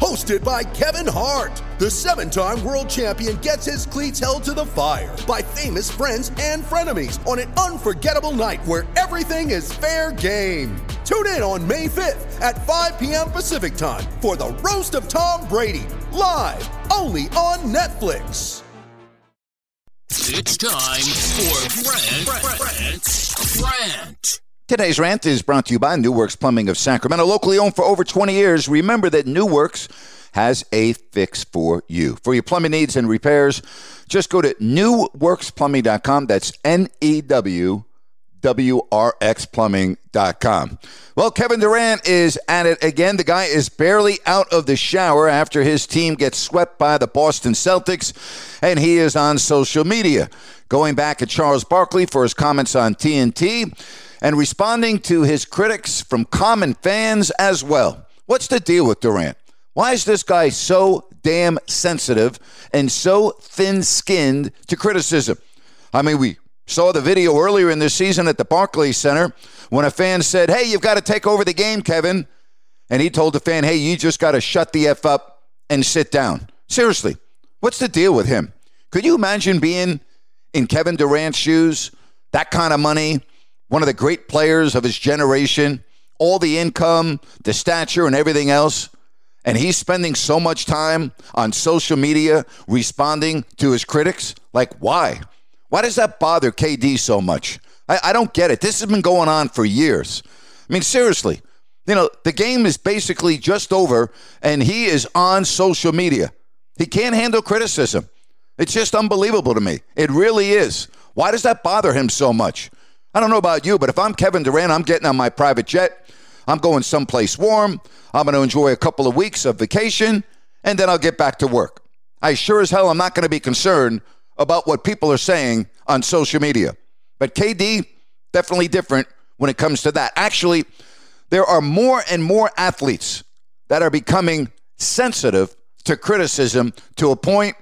Hosted by Kevin Hart, the seven time world champion gets his cleats held to the fire by famous friends and frenemies on an unforgettable night where everything is fair game. Tune in on May 5th at 5 p.m. Pacific time for the Roast of Tom Brady, live only on Netflix. It's time for Grant, Grant, Grant. Today's rant is brought to you by New Works Plumbing of Sacramento, locally owned for over 20 years. Remember that New Works has a fix for you. For your plumbing needs and repairs, just go to newworksplumbing.com. That's N E W W R X Plumbing.com. Well, Kevin Durant is at it again. The guy is barely out of the shower after his team gets swept by the Boston Celtics, and he is on social media, going back at Charles Barkley for his comments on TNT and responding to his critics from common fans as well. What's the deal with Durant? Why is this guy so damn sensitive and so thin skinned to criticism? I mean, we saw the video earlier in this season at the Barclays Center when a fan said, Hey, you've got to take over the game, Kevin. And he told the fan, Hey, you just got to shut the F up and sit down. Seriously, what's the deal with him? Could you imagine being in Kevin Durant's shoes? That kind of money, one of the great players of his generation, all the income, the stature, and everything else. And he's spending so much time on social media responding to his critics. Like, why? Why does that bother KD so much? I, I don't get it. This has been going on for years. I mean, seriously, you know, the game is basically just over, and he is on social media. He can't handle criticism. It's just unbelievable to me. It really is. Why does that bother him so much? I don't know about you, but if I'm Kevin Durant, I'm getting on my private jet. I'm going someplace warm. I'm going to enjoy a couple of weeks of vacation, and then I'll get back to work. I sure as hell am not going to be concerned about what people are saying on social media. But KD, definitely different when it comes to that. Actually, there are more and more athletes that are becoming sensitive to criticism to a point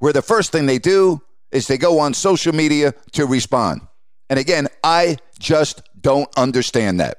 where the first thing they do is they go on social media to respond. And again, I just don't understand that.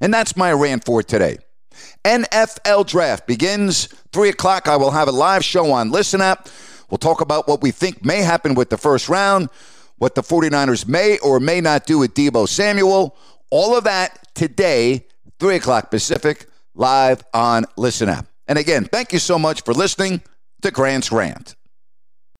And that's my rant for today. NFL draft begins 3 o'clock. I will have a live show on Listen Up. We'll talk about what we think may happen with the first round, what the 49ers may or may not do with Deebo Samuel. All of that today, 3 o'clock Pacific, live on Listen Up. And again, thank you so much for listening to Grant's Rant.